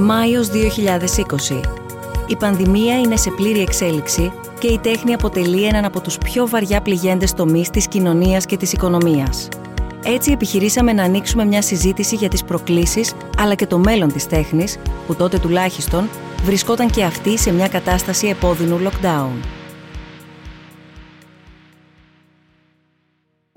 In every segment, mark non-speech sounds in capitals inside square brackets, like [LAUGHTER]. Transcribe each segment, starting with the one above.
Μάιος 2020. Η πανδημία είναι σε πλήρη εξέλιξη και η τέχνη αποτελεί έναν από τους πιο βαριά πληγέντες τομείς της κοινωνίας και της οικονομίας. Έτσι επιχειρήσαμε να ανοίξουμε μια συζήτηση για τις προκλήσεις αλλά και το μέλλον της τέχνης, που τότε τουλάχιστον βρισκόταν και αυτή σε μια κατάσταση επώδυνου lockdown.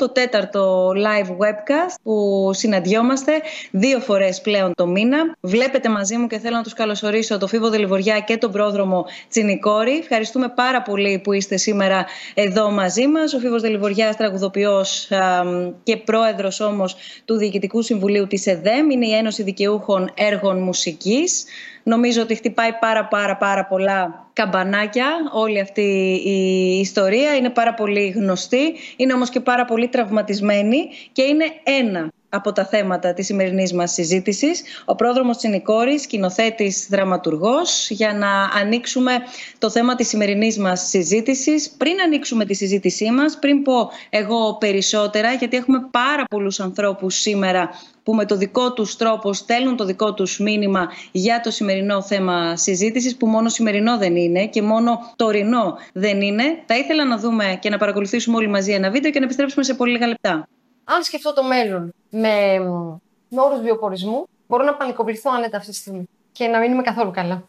Το τέταρτο live webcast που συναντιόμαστε δύο φορές πλέον το μήνα. Βλέπετε μαζί μου και θέλω να τους καλωσορίσω το Φίβο Δελιβοριά και τον πρόδρομο Τσινικόρη. Ευχαριστούμε πάρα πολύ που είστε σήμερα εδώ μαζί μας. Ο Φίβος Δελιβοριάς τραγουδοποιός και πρόεδρος όμως του Διοικητικού Συμβουλίου της ΕΔΕΜ. Είναι η Ένωση Δικαιούχων Έργων Μουσικής. Νομίζω ότι χτυπάει πάρα πάρα πάρα πολλά καμπανάκια όλη αυτή η ιστορία. Είναι πάρα πολύ γνωστή, είναι όμως και πάρα πολύ τραυματισμένη και είναι ένα από τα θέματα της σημερινής μας συζήτησης. Ο πρόδρομος Τσινικόρης, σκηνοθέτης, δραματουργός, για να ανοίξουμε το θέμα της σημερινής μας συζήτησης. Πριν ανοίξουμε τη συζήτησή μας, πριν πω εγώ περισσότερα, γιατί έχουμε πάρα πολλούς ανθρώπους σήμερα που με το δικό τους τρόπο στέλνουν το δικό τους μήνυμα για το σημερινό θέμα συζήτησης που μόνο σημερινό δεν είναι και μόνο τωρινό δεν είναι. Θα ήθελα να δούμε και να παρακολουθήσουμε όλοι μαζί ένα βίντεο και να επιστρέψουμε σε πολύ λίγα λεπτά. Αν σκεφτώ το μέλλον με, με όρους βιοπορισμού, μπορώ να πανικοβληθώ άνετα αυτή τη στιγμή και να μην είμαι καθόλου καλά.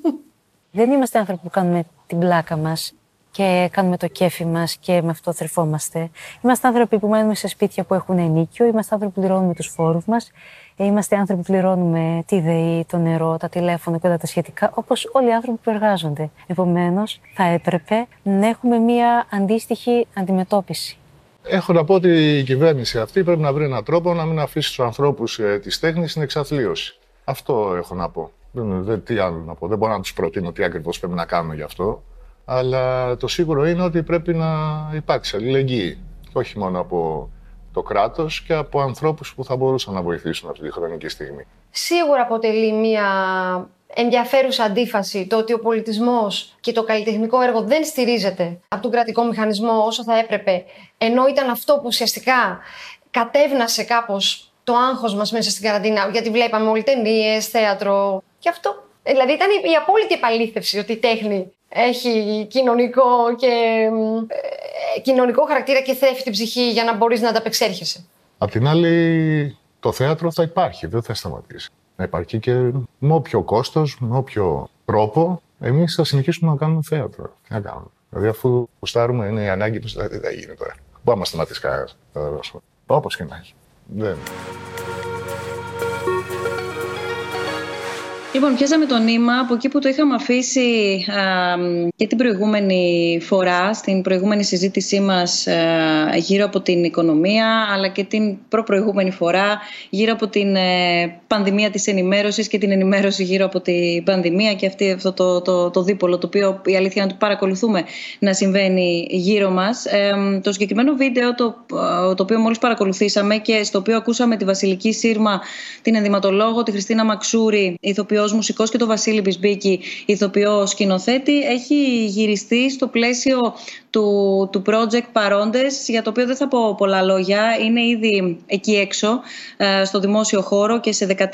[LAUGHS] Δεν είμαστε άνθρωποι που κάνουμε την πλάκα μας και κάνουμε το κέφι μας και με αυτό θρεφόμαστε. Είμαστε άνθρωποι που μένουμε σε σπίτια που έχουν ενίκιο, είμαστε άνθρωποι που πληρώνουμε τους φόρους μας, είμαστε άνθρωποι που πληρώνουμε τη ΔΕΗ, το νερό, τα τηλέφωνα και όλα τα σχετικά, όπως όλοι οι άνθρωποι που εργάζονται. Επομένως, θα έπρεπε να έχουμε μία αντίστοιχη αντιμετώπιση. Έχω να πω ότι η κυβέρνηση αυτή πρέπει να βρει έναν τρόπο να μην αφήσει τους ανθρώπους ε, της τέχνης στην εξαθλίωση. Αυτό έχω να πω. Δεν, τι άλλο να πω. Δεν μπορώ να τους προτείνω τι ακριβώς πρέπει να κάνουμε γι' αυτό. Αλλά το σίγουρο είναι ότι πρέπει να υπάρξει αλληλεγγύη. Όχι μόνο από το κράτος και από ανθρώπους που θα μπορούσαν να βοηθήσουν αυτή τη χρονική στιγμή. Σίγουρα αποτελεί μια ενδιαφέρουσα αντίφαση το ότι ο πολιτισμός και το καλλιτεχνικό έργο δεν στηρίζεται από τον κρατικό μηχανισμό όσο θα έπρεπε, ενώ ήταν αυτό που ουσιαστικά κατέβνασε κάπως το άγχος μας μέσα στην καραντίνα, γιατί βλέπαμε όλοι ταινίε, θέατρο. Και αυτό. Δηλαδή ήταν η απόλυτη επαλήθευση ότι η τέχνη έχει κοινωνικό, και, ε, κοινωνικό χαρακτήρα και θέφει την ψυχή για να μπορείς να ανταπεξέρχεσαι. Απ' την άλλη, το θέατρο θα υπάρχει, δεν θα σταματήσει. Να υπάρχει και με όποιο κόστος, με όποιο τρόπο, εμείς θα συνεχίσουμε να κάνουμε θέατρο. Τι να κάνουμε; Δηλαδή, αφού κουστάρουμε, είναι η ανάγκη του, δηλαδή, δεν θα γίνει τώρα. Μπορεί να σταματήσει κανένας. Όπως και να έχει. Δεν. Λοιπόν, πιάσαμε το νήμα από εκεί που το είχαμε αφήσει και την προηγούμενη φορά, στην προηγούμενη συζήτησή μας γύρω από την οικονομία, αλλά και την προπροηγούμενη φορά γύρω από την ε, πανδημία της ενημέρωσης και την ενημέρωση γύρω από την πανδημία και αυτή, αυτό το, το, το δίπολο, το οποίο η αλήθεια είναι ότι παρακολουθούμε να συμβαίνει γύρω μας. το συγκεκριμένο βίντεο, το, το οποίο μόλις παρακολουθήσαμε και στο οποίο ακούσαμε τη Βασιλική Σύρμα, την ενδυματολόγο, τη Χριστίνα Μαξούρη, ηθοποιός ηθοποιός μουσικός και το Βασίλη Μπισμπίκη ηθοποιός σκηνοθέτη έχει γυριστεί στο πλαίσιο του, του project Παρόντες για το οποίο δεν θα πω πολλά λόγια. Είναι ήδη εκεί έξω ε, στο δημόσιο χώρο και σε 14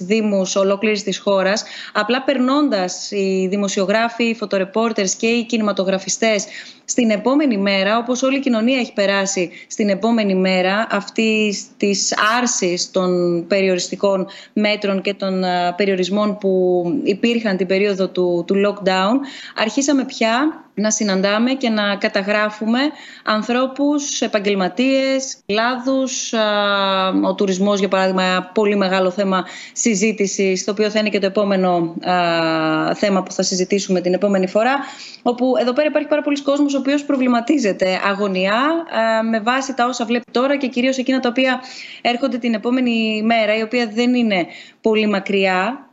δήμους ολόκληρης της χώρας. Απλά περνώντας οι δημοσιογράφοι, οι φωτορεπόρτερς και οι κινηματογραφιστές στην επόμενη μέρα, όπως όλη η κοινωνία έχει περάσει στην επόμενη μέρα αυτή της άρσης των περιοριστικών μέτρων και των ε, περιορισμών που υπήρχαν την περίοδο του, του lockdown, αρχίσαμε πια να συναντάμε και να καταγράφουμε ανθρώπους, επαγγελματίες, κλάδους, ο τουρισμός για παράδειγμα πολύ μεγάλο θέμα συζήτησης, το οποίο θα είναι και το επόμενο θέμα που θα συζητήσουμε την επόμενη φορά, όπου εδώ πέρα υπάρχει πάρα πολλοί κόσμος ο οποίος προβληματίζεται αγωνιά με βάση τα όσα βλέπει τώρα και κυρίως εκείνα τα οποία έρχονται την επόμενη μέρα, η οποία δεν είναι πολύ μακριά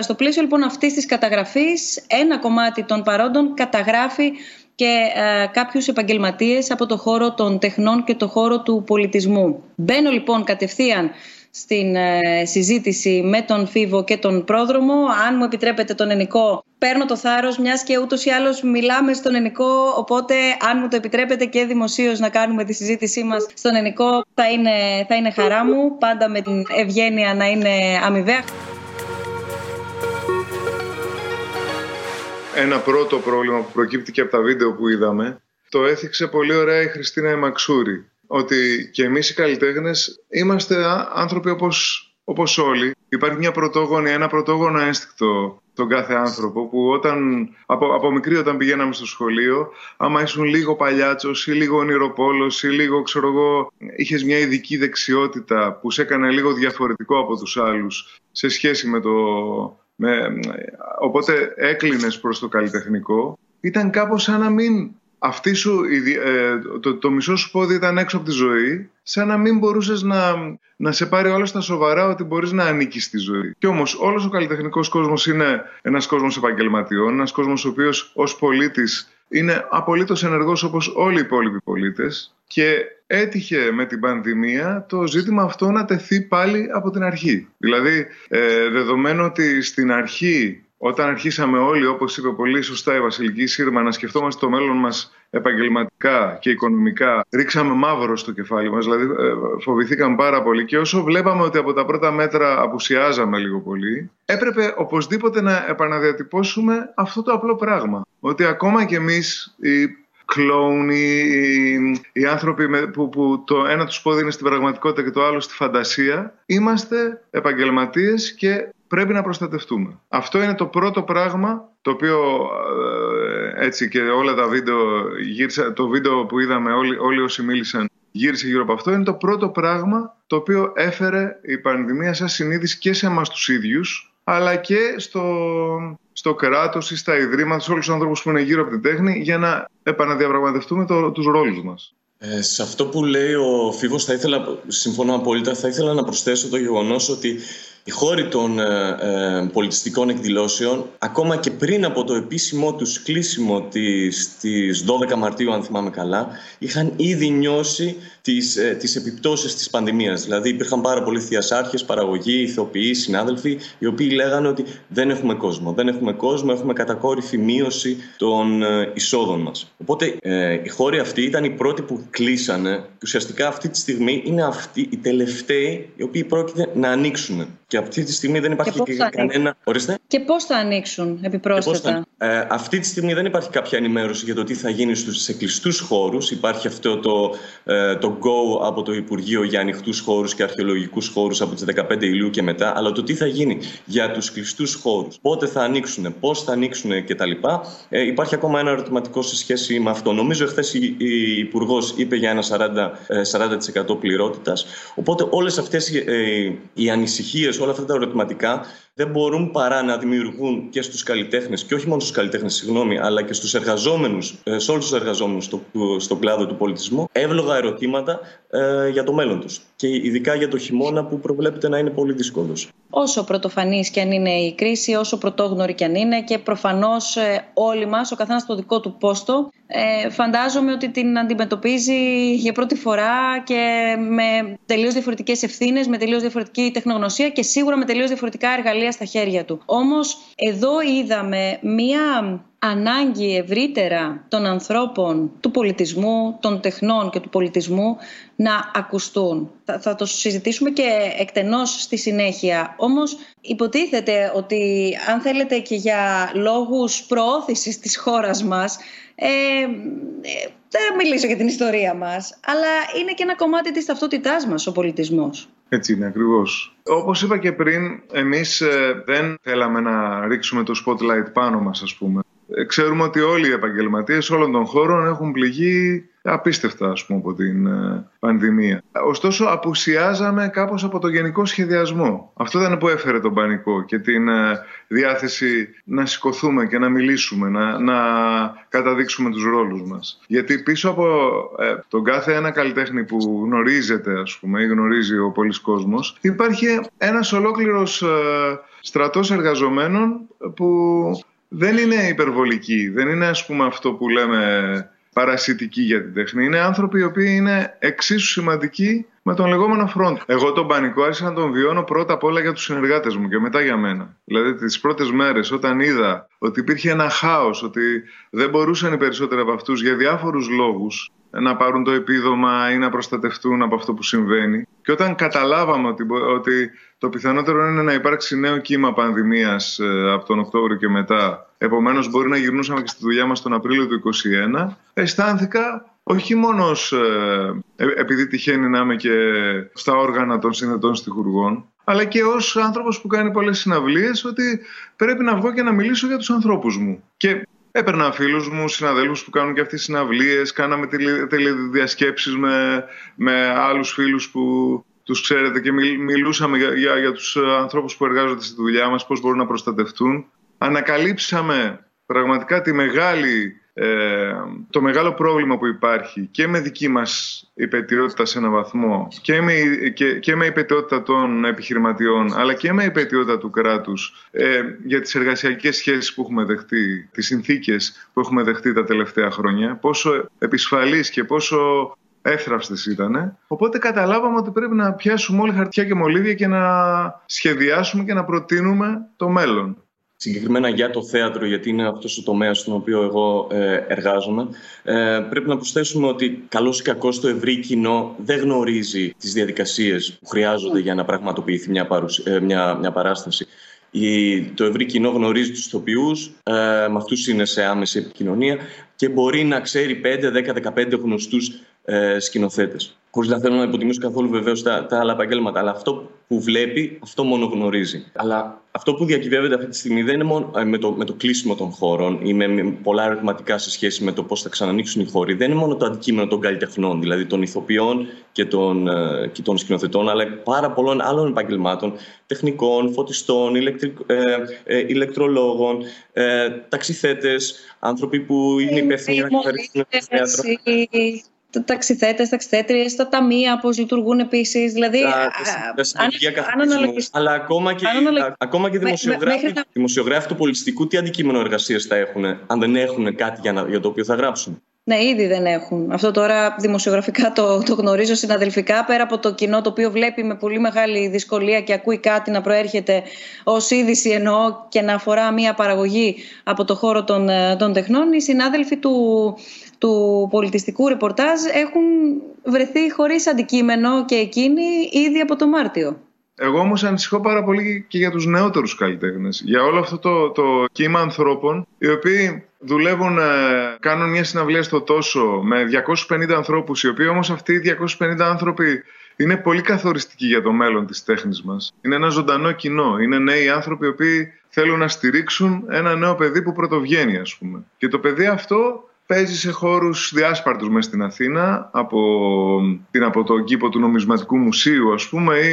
στο πλαίσιο λοιπόν αυτής της καταγραφής ένα κομμάτι των παρόντων καταγράφει και ε, κάποιους επαγγελματίες από το χώρο των τεχνών και το χώρο του πολιτισμού. Μπαίνω λοιπόν κατευθείαν στην ε, συζήτηση με τον Φίβο και τον Πρόδρομο. Αν μου επιτρέπετε τον Ενικό, παίρνω το θάρρος μιας και ούτως ή άλλως μιλάμε στον Ενικό, οπότε αν μου το επιτρέπετε και δημοσίως να κάνουμε τη συζήτησή μας στον Ενικό θα είναι, θα είναι χαρά μου, πάντα με την ευγένεια να είναι αμοιβαία. Ένα πρώτο πρόβλημα που προκύπτει και από τα βίντεο που είδαμε, το έθιξε πολύ ωραία η Χριστίνα Εμαξούρη. Ότι και εμείς οι καλλιτέχνες είμαστε άνθρωποι όπως, όπως όλοι. Υπάρχει μια πρωτόγονη, ένα πρωτόγονο ένστικτο τον κάθε άνθρωπο που όταν, από, από μικρή όταν πηγαίναμε στο σχολείο άμα ήσουν λίγο παλιάτσος ή λίγο ονειροπόλος ή λίγο ξέρω εγώ είχες μια ειδική δεξιότητα που σε έκανε λίγο διαφορετικό από τους άλλους σε σχέση με το... Με, οπότε έκλεινες προς το καλλιτεχνικό ήταν κάπως σαν να μην αυτή σου, ε, το, το μισό σου πόδι ήταν έξω από τη ζωή, σαν να μην μπορούσες να, να σε πάρει όλα στα σοβαρά ότι μπορείς να ανήκεις στη ζωή. Κι όμως, όλος ο καλλιτεχνικός κόσμος είναι ένας κόσμος επαγγελματιών, ένας κόσμος ο οποίος ως πολίτης είναι απολύτως ενεργός όπως όλοι οι υπόλοιποι πολίτες. Και έτυχε με την πανδημία το ζήτημα αυτό να τεθεί πάλι από την αρχή. Δηλαδή, ε, δεδομένου ότι στην αρχή όταν αρχίσαμε όλοι, όπως είπε πολύ σωστά η Βασιλική Σύρμα, να σκεφτόμαστε το μέλλον μας επαγγελματικά και οικονομικά, ρίξαμε μαύρο στο κεφάλι μας, δηλαδή ε, φοβηθήκαμε πάρα πολύ. Και όσο βλέπαμε ότι από τα πρώτα μέτρα απουσιάζαμε λίγο πολύ, έπρεπε οπωσδήποτε να επαναδιατυπώσουμε αυτό το απλό πράγμα. Ότι ακόμα κι εμείς, οι κλόουν, οι, οι άνθρωποι που, που το ένα τους πόδι είναι στην πραγματικότητα και το άλλο στη φαντασία, είμαστε επαγγελματίες και πρέπει να προστατευτούμε. Αυτό είναι το πρώτο πράγμα το οποίο ε, έτσι και όλα τα βίντεο γύρισα, το βίντεο που είδαμε όλοι, όλοι όσοι μίλησαν γύρισε γύρω από αυτό είναι το πρώτο πράγμα το οποίο έφερε η πανδημία σαν συνείδηση και σε εμάς τους ίδιους αλλά και στο, στο κράτος ή στα ιδρύματα, σε όλους τους ανθρώπους που είναι γύρω από την τέχνη για να επαναδιαπραγματευτούμε το, τους ρόλους μας. Ε, σε αυτό που λέει ο Φίβος θα ήθελα, συμφωνώ απόλυτα, θα ήθελα να προσθέσω το γεγονός ότι οι χώροι των ε, ε, πολιτιστικών εκδηλώσεων, ακόμα και πριν από το επίσημό τους κλείσιμο της, της 12 Μαρτίου, αν θυμάμαι καλά, είχαν ήδη νιώσει τις, ε, τις επιπτώσεις της πανδημίας. Δηλαδή υπήρχαν πάρα πολλοί θειασάρχες, παραγωγοί, ηθοποιοί, συνάδελφοι, οι οποίοι λέγανε ότι δεν έχουμε κόσμο. Δεν έχουμε κόσμο, έχουμε κατακόρυφη μείωση των ε, εισόδων μας. Οπότε ε, οι χώροι αυτοί ήταν οι πρώτοι που κλείσανε και ουσιαστικά αυτή τη στιγμή είναι αυτοί οι τελευταίοι οι οποίοι πρόκειται να ανοίξουν. Και αυτή τη στιγμή δεν υπάρχει και κανένα. Ορίστε. Και πώς θα ανοίξουν επιπρόσθετα; Ε, αυτή τη στιγμή δεν υπάρχει κάποια ενημέρωση για το τι θα γίνει στου κλειστούς χώρους. Υπάρχει αυτό το, ε, το go από το Υπουργείο για ανοιχτούς χώρους και αρχαιολογικούς χώρους από τις 15 Ιουλίου και μετά. Αλλά το τι θα γίνει για τους κλειστούς χώρους, πότε θα ανοίξουν, πώς θα ανοίξουν κτλ. Ε, υπάρχει ακόμα ένα ερωτηματικό σε σχέση με αυτό. Νομίζω εχθές η, η Υπουργός είπε για ένα 40%, 40 πληρότητας. Οπότε όλες αυτές ε, οι ανησυχίες όλα αυτά τα ερωτηματικά δεν μπορούν παρά να δημιουργούν και στους καλλιτέχνες, και όχι μόνο στους καλλιτέχνες, συγγνώμη, αλλά και στους εργαζόμενους, ε, σε όλους τους εργαζόμενους στο, στον κλάδο του πολιτισμού, εύλογα ερωτήματα ε, για το μέλλον τους. Και ειδικά για το χειμώνα που προβλέπεται να είναι πολύ δύσκολος. Όσο πρωτοφανής και αν είναι η κρίση, όσο πρωτόγνωρη και αν είναι και προφανώς ε, όλοι μας, ο καθένας στο δικό του πόστο, ε, φαντάζομαι ότι την αντιμετωπίζει για πρώτη φορά και με τελείως διαφορετικές ευθύνες, με τελείως διαφορετική τεχνογνωσία και σίγουρα με τελείως διαφορετικά εργαλεία στα χέρια του. Όμως εδώ είδαμε μία ανάγκη ευρύτερα των ανθρώπων του πολιτισμού, των τεχνών και του πολιτισμού να ακουστούν. Θα, θα το συζητήσουμε και εκτενώς στη συνέχεια. Όμως υποτίθεται ότι αν θέλετε και για λόγους προώθησης της χώρας μας ε, ε, δεν θα μιλήσω για την ιστορία μας, αλλά είναι και ένα κομμάτι της ταυτότητάς μας ο πολιτισμός. Έτσι είναι ακριβώς. Όπως είπα και πριν, εμείς ε, δεν θέλαμε να ρίξουμε το spotlight πάνω μας, ας πούμε. Ε, ξέρουμε ότι όλοι οι επαγγελματίες όλων των χώρων έχουν πληγεί απίστευτα ας πούμε, από την ε, πανδημία. Ωστόσο απουσιάζαμε κάπως από το γενικό σχεδιασμό. Αυτό ήταν που έφερε τον πανικό και την ε, διάθεση να σηκωθούμε και να μιλήσουμε, να, να καταδείξουμε τους ρόλους μας. Γιατί πίσω από τον κάθε ένα καλλιτέχνη που γνωρίζεται ας πούμε ή γνωρίζει ο πολλής κόσμος υπάρχει ένας ολόκληρος στρατός εργαζομένων που δεν είναι υπερβολική. Δεν είναι ας πούμε αυτό που λέμε παρασιτική για την τέχνη. Είναι άνθρωποι οι οποίοι είναι εξίσου σημαντικοί με τον λεγόμενο front. Εγώ τον πανικό άρχισα να τον βιώνω πρώτα απ' όλα για τους συνεργάτες μου και μετά για μένα. Δηλαδή τις πρώτες μέρες όταν είδα ότι υπήρχε ένα χάος, ότι δεν μπορούσαν οι περισσότεροι από αυτούς για διάφορους λόγους να πάρουν το επίδομα ή να προστατευτούν από αυτό που συμβαίνει. Και όταν καταλάβαμε ότι, ότι το πιθανότερο είναι να υπάρξει νέο κύμα πανδημίας ε, από τον Οκτώβριο και μετά. Επομένως μπορεί να γυρνούσαμε και στη δουλειά μας τον Απρίλιο του 2021. Αισθάνθηκα όχι μόνο ε, επειδή τυχαίνει να είμαι και στα όργανα των συνδετών στοιχουργών, αλλά και ως άνθρωπος που κάνει πολλές συναυλίες, ότι πρέπει να βγω και να μιλήσω για τους ανθρώπους μου. Και Έπαιρνα φίλους μου, συναδέλφους που κάνουν και αυτές τις συναυλίες, κάναμε τηλεδιασκέψεις με, με άλλους φίλους που τους ξέρετε και μιλούσαμε για, για, για τους ανθρώπους που εργάζονται στη δουλειά μας, πώς μπορούν να προστατευτούν. Ανακαλύψαμε πραγματικά τη μεγάλη ε, το μεγάλο πρόβλημα που υπάρχει και με δική μας υπετιότητα σε έναν βαθμό και με, και, και με υπετιότητα των επιχειρηματιών αλλά και με υπετιότητα του κράτους ε, για τις εργασιακές σχέσεις που έχουμε δεχτεί, τις συνθήκες που έχουμε δεχτεί τα τελευταία χρόνια, πόσο επισφαλής και πόσο εύθραυστες ήταν. Οπότε καταλάβαμε ότι πρέπει να πιάσουμε όλοι χαρτιά και μολύβια και να σχεδιάσουμε και να προτείνουμε το μέλλον συγκεκριμένα για το θέατρο, γιατί είναι αυτός ο τομέας στον οποίο εγώ ε, εργάζομαι, ε, πρέπει να προσθέσουμε ότι καλώς ή κακώς το ευρύ κοινό δεν γνωρίζει τις διαδικασίες που χρειάζονται για να πραγματοποιηθεί μια, ε, μια, μια παράσταση. Η, το ευρύ κοινό γνωρίζει τους ηθοποιούς, ε, με αυτούς είναι σε άμεση επικοινωνία και μπορεί να ξέρει 5, 10, 15 γνωστούς ε, σκηνοθέτες. Χωρίς να θέλω να υποτιμήσω καθόλου βεβαίως τα, τα άλλα επαγγέλματα. Αλλά αυτό που βλέπει, αυτό μόνο γνωρίζει. Αλλά αυτό που διακυβεύεται αυτή τη στιγμή δεν είναι μόνο ε, με το, με το κλείσιμο των χώρων ή με, πολλά ερωτηματικά σε σχέση με το πώς θα ξανανοίξουν οι χώροι. Δεν είναι μόνο το αντικείμενο των καλλιτεχνών, δηλαδή των ηθοποιών και των, ε, και των σκηνοθετών, αλλά πάρα πολλών άλλων επαγγελμάτων, τεχνικών, φωτιστών, ηλεκτρικ, ε, ε, ηλεκτρολόγων, ε, ταξιθέτες, άνθρωποι που είναι υπεύθυνοι για να το θέατρο ταξιθέτες, ταξιθέτριες, τα ταμεία, πώς λειτουργούν επίσης. Δηλαδή, αν, Αλλά ακόμα και, ακόμα και δημοσιογράφοι, δημοσιογράφοι του πολιτιστικού, τι αντικείμενο εργασίας θα έχουν, αν δεν έχουν κάτι για, να, για το οποίο θα γράψουν; Ναι, ήδη δεν έχουν. Αυτό τώρα δημοσιογραφικά το, το γνωρίζω συναδελφικά. Πέρα από το κοινό το οποίο βλέπει με πολύ μεγάλη δυσκολία και ακούει κάτι να προέρχεται ως είδηση εννοώ και να αφορά μια παραγωγή από το χώρο των, ε, των τεχνών, οι συνάδελφοι του, του πολιτιστικού ρεπορτάζ έχουν βρεθεί χωρίς αντικείμενο και εκείνοι ήδη από το Μάρτιο. Εγώ όμως ανησυχώ πάρα πολύ και για τους νεότερους καλλιτέχνες. Για όλο αυτό το, το κύμα ανθρώπων οι οποίοι δουλεύουν, ε, κάνουν μια συναυλία στο τόσο με 250 ανθρώπους οι οποίοι όμως αυτοί οι 250 άνθρωποι είναι πολύ καθοριστικοί για το μέλλον της τέχνης μας. Είναι ένα ζωντανό κοινό. Είναι νέοι άνθρωποι οι οποίοι θέλουν να στηρίξουν ένα νέο παιδί που πρωτοβγαίνει ας πούμε. Και το παιδί αυτό Παίζει σε χώρους διάσπαρτους μέσα στην Αθήνα, από, την, από τον κήπο του νομισματικού μουσείου ας πούμε, ή,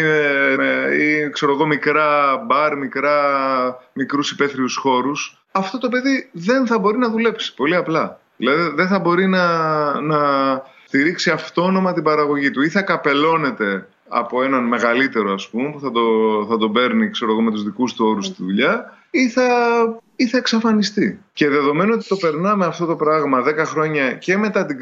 ή ξέρω εγώ μικρά μπαρ, μικρά, μικρούς υπαίθριους χώρους. Αυτό το παιδί δεν θα μπορεί να δουλέψει, πολύ απλά. Δηλαδή δεν θα μπορεί να, να στηρίξει αυτόνομα την παραγωγή του ή θα καπελώνεται από έναν μεγαλύτερο ας πούμε που θα, το, θα τον παίρνει ξέρω εγώ, με τους δικούς του όρους στη δουλειά ή θα, ή θα εξαφανιστεί. Και δεδομένου ότι το περνάμε αυτό το πράγμα 10 χρόνια και μετά την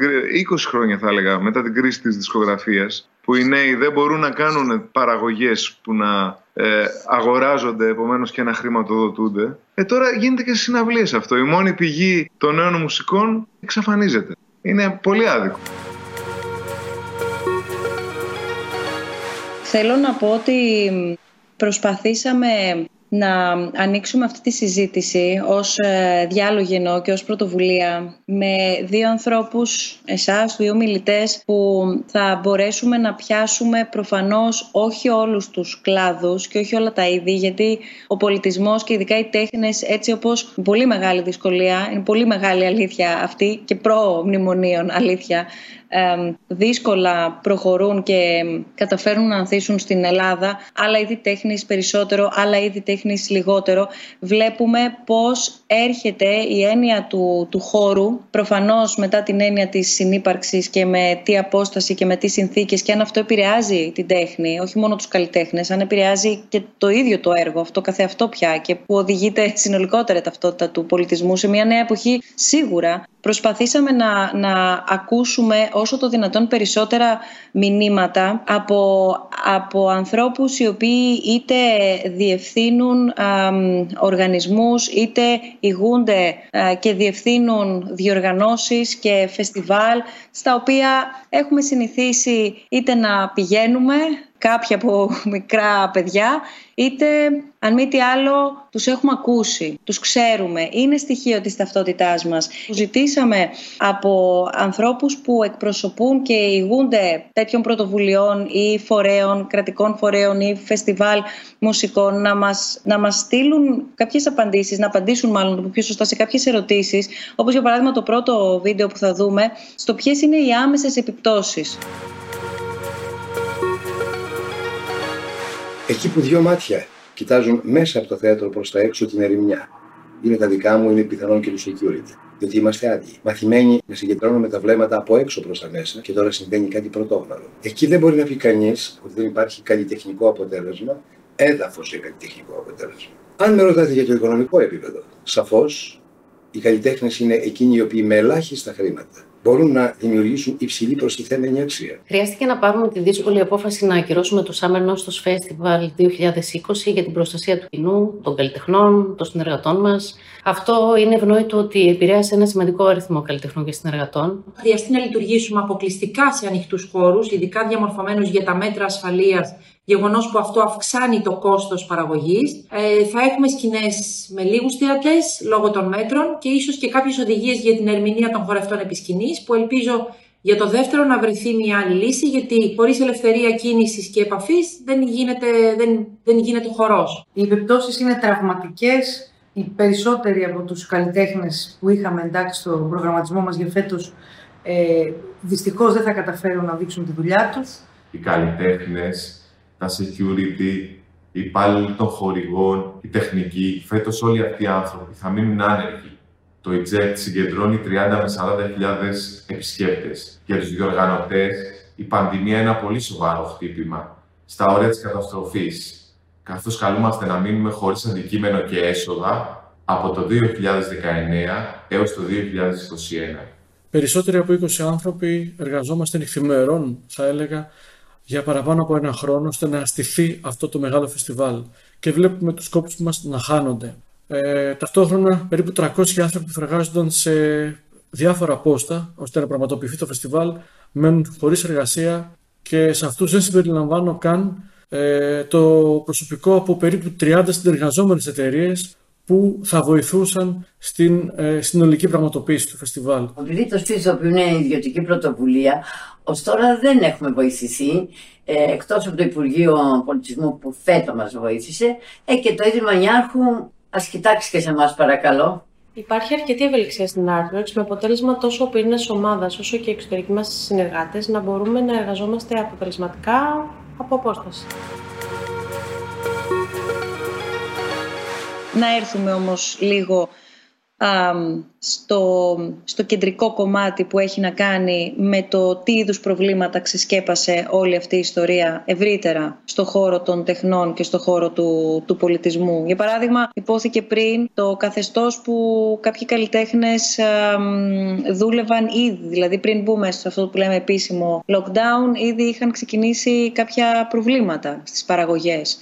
20 χρόνια θα έλεγα μετά την κρίση της δισκογραφίας που οι νέοι δεν μπορούν να κάνουν παραγωγές που να ε, αγοράζονται επομένως και να χρηματοδοτούνται ε, τώρα γίνεται και στις συναυλίες αυτό. Η μόνη πηγή των νέων μουσικών εξαφανίζεται. Είναι πολύ άδικο. Θέλω να πω ότι προσπαθήσαμε να ανοίξουμε αυτή τη συζήτηση ως ε, διάλογο ενώ και ως πρωτοβουλία με δύο ανθρώπους, εσάς, δύο μιλητές που θα μπορέσουμε να πιάσουμε προφανώς όχι όλους τους κλάδους και όχι όλα τα είδη γιατί ο πολιτισμός και ειδικά οι τέχνες έτσι όπως με πολύ μεγάλη δυσκολία, είναι πολύ μεγάλη αλήθεια αυτή και προ-μνημονίων αλήθεια δύσκολα προχωρούν και καταφέρουν να ανθίσουν στην Ελλάδα, άλλα είδη τέχνης περισσότερο, άλλα είδη τέχνης λιγότερο, βλέπουμε πώς έρχεται η έννοια του, του χώρου, προφανώς μετά την έννοια της συνύπαρξης και με τι απόσταση και με τι συνθήκες και αν αυτό επηρεάζει την τέχνη, όχι μόνο τους καλλιτέχνες, αν επηρεάζει και το ίδιο το έργο, αυτό καθεαυτό πια και που οδηγείται συνολικότερα ταυτότητα του πολιτισμού σε μια νέα εποχή, σίγουρα προσπαθήσαμε να, να ακούσουμε ω όσο το δυνατόν περισσότερα μηνύματα από, από ανθρώπους οι οποίοι είτε διευθύνουν α, οργανισμούς είτε ηγούνται και διευθύνουν διοργανώσεις και φεστιβάλ στα οποία έχουμε συνηθίσει είτε να πηγαίνουμε κάποια από μικρά παιδιά, είτε αν μη τι άλλο τους έχουμε ακούσει, τους ξέρουμε, είναι στοιχείο της ταυτότητάς μας. Ζητήσαμε από ανθρώπους που εκπροσωπούν και ηγούνται τέτοιων πρωτοβουλειών ή φορέων, κρατικών φορέων ή φεστιβάλ μουσικών να μας, να μας στείλουν κάποιες απαντήσεις, να απαντήσουν μάλλον το πιο σωστά σε κάποιες ερωτήσεις, όπως για παράδειγμα το πρώτο βίντεο που θα δούμε, στο ποιες είναι οι άμεσες επιπτώσεις. Εκεί που δύο μάτια κοιτάζουν μέσα από το θέατρο προς τα έξω την ερημιά. Είναι τα δικά μου, είναι πιθανόν και τους security. Διότι είμαστε άδειοι. Μαθημένοι να συγκεντρώνουμε τα βλέμματα από έξω προς τα μέσα και τώρα συμβαίνει κάτι πρωτόγνωρο. Εκεί δεν μπορεί να πει κανείς ότι δεν υπάρχει καλλιτεχνικό αποτέλεσμα, έδαφος για καλλιτεχνικό αποτέλεσμα. Αν με ρωτάτε για το οικονομικό επίπεδο, σαφώς οι καλλιτέχνες είναι εκείνοι οι οποίοι με ελάχιστα χρήματα μπορούν να δημιουργήσουν υψηλή προστιθέμενη αξία. Χρειάστηκε να πάρουμε τη δύσκολη απόφαση να ακυρώσουμε το Summer Nostos Festival 2020 για την προστασία του κοινού, των καλλιτεχνών, των συνεργατών μας. Αυτό είναι ευνόητο ότι επηρέασε ένα σημαντικό αριθμό καλλιτεχνών και συνεργατών. Χρειαστεί να λειτουργήσουμε αποκλειστικά σε ανοιχτούς χώρους, ειδικά διαμορφωμένους για τα μέτρα ασφαλείας γεγονός που αυτό αυξάνει το κόστος παραγωγής. Ε, θα έχουμε σκηνές με λίγους θεατέ λόγω των μέτρων και ίσως και κάποιες οδηγίες για την ερμηνεία των χορευτών επισκηνή, που ελπίζω για το δεύτερο να βρεθεί μια άλλη λύση, γιατί χωρίς ελευθερία κίνησης και επαφής δεν γίνεται, δεν, δεν γίνεται χορός. Οι επιπτώσεις είναι τραυματικές. Οι περισσότεροι από τους καλλιτέχνες που είχαμε εντάξει στο προγραμματισμό μας για φέτος ε, δυστυχώς δεν θα καταφέρουν να δείξουν τη δουλειά τους. Οι καλλιτέχνες τα security, οι υπάλληλοι των χορηγών, η τεχνική. Φέτος όλοι αυτοί οι άνθρωποι θα μείνουν άνεργοι. Το EJET συγκεντρώνει 30 με 40.000 επισκέπτες. Για τους διοργανωτές, η πανδημία είναι ένα πολύ σοβαρό χτύπημα στα όρια της καταστροφής, καθώς καλούμαστε να μείνουμε χωρίς αντικείμενο και έσοδα από το 2019 έως το 2021. Περισσότεροι από 20 άνθρωποι εργαζόμαστε νυχθημερών, θα έλεγα, για παραπάνω από ένα χρόνο ώστε να στηθεί αυτό το μεγάλο φεστιβάλ και βλέπουμε τους κόπους μας να χάνονται. Ε, ταυτόχρονα περίπου 300 άνθρωποι που εργάζονταν σε διάφορα πόστα ώστε να πραγματοποιηθεί το φεστιβάλ μένουν χωρίς εργασία και σε αυτούς δεν συμπεριλαμβάνω καν ε, το προσωπικό από περίπου 30 συνεργαζόμενες εταιρείες που θα βοηθούσαν στην ε, συνολική πραγματοποίηση του φεστιβάλ. Επειδή το ΣΤΙΖΟ που είναι ιδιωτική πρωτοβουλία, ως τώρα δεν έχουμε βοηθηθεί, ε, εκτός από το Υπουργείο Πολιτισμού που φέτο μας βοήθησε, ε, και το Ίδρυμα Νιάρχου, ας κοιτάξεις και σε εμάς παρακαλώ. Υπάρχει αρκετή ευελιξία στην Artworks με αποτέλεσμα τόσο ο πυρήνας ομάδας όσο και οι εξωτερικοί μας συνεργάτες να μπορούμε να εργαζόμαστε αποτελεσματικά από απόσταση. Να έρθουμε όμως λίγο στο, στο κεντρικό κομμάτι που έχει να κάνει με το τι είδους προβλήματα ξεσκέπασε όλη αυτή η ιστορία ευρύτερα στο χώρο των τεχνών και στο χώρο του, του πολιτισμού. Για παράδειγμα, υπόθηκε πριν το καθεστώς που κάποιοι καλλιτέχνες δούλευαν ήδη, δηλαδή πριν μπούμε σε αυτό που λέμε επίσημο lockdown, ήδη είχαν ξεκινήσει κάποια προβλήματα στις παραγωγές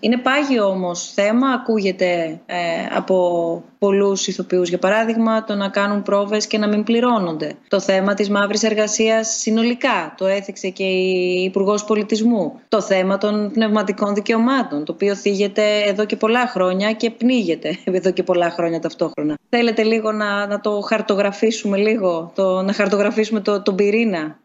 είναι πάγιο όμως θέμα, ακούγεται ε, από πολλούς ηθοποιούς για παράδειγμα το να κάνουν πρόβες και να μην πληρώνονται. Το θέμα της μαύρης εργασίας συνολικά, το έθιξε και η Υπουργός Πολιτισμού. Το θέμα των πνευματικών δικαιωμάτων, το οποίο θίγεται εδώ και πολλά χρόνια και πνίγεται [LAUGHS] εδώ και πολλά χρόνια ταυτόχρονα. Θέλετε λίγο να, να το χαρτογραφήσουμε λίγο, το, να χαρτογραφήσουμε το, τον πυρήνα;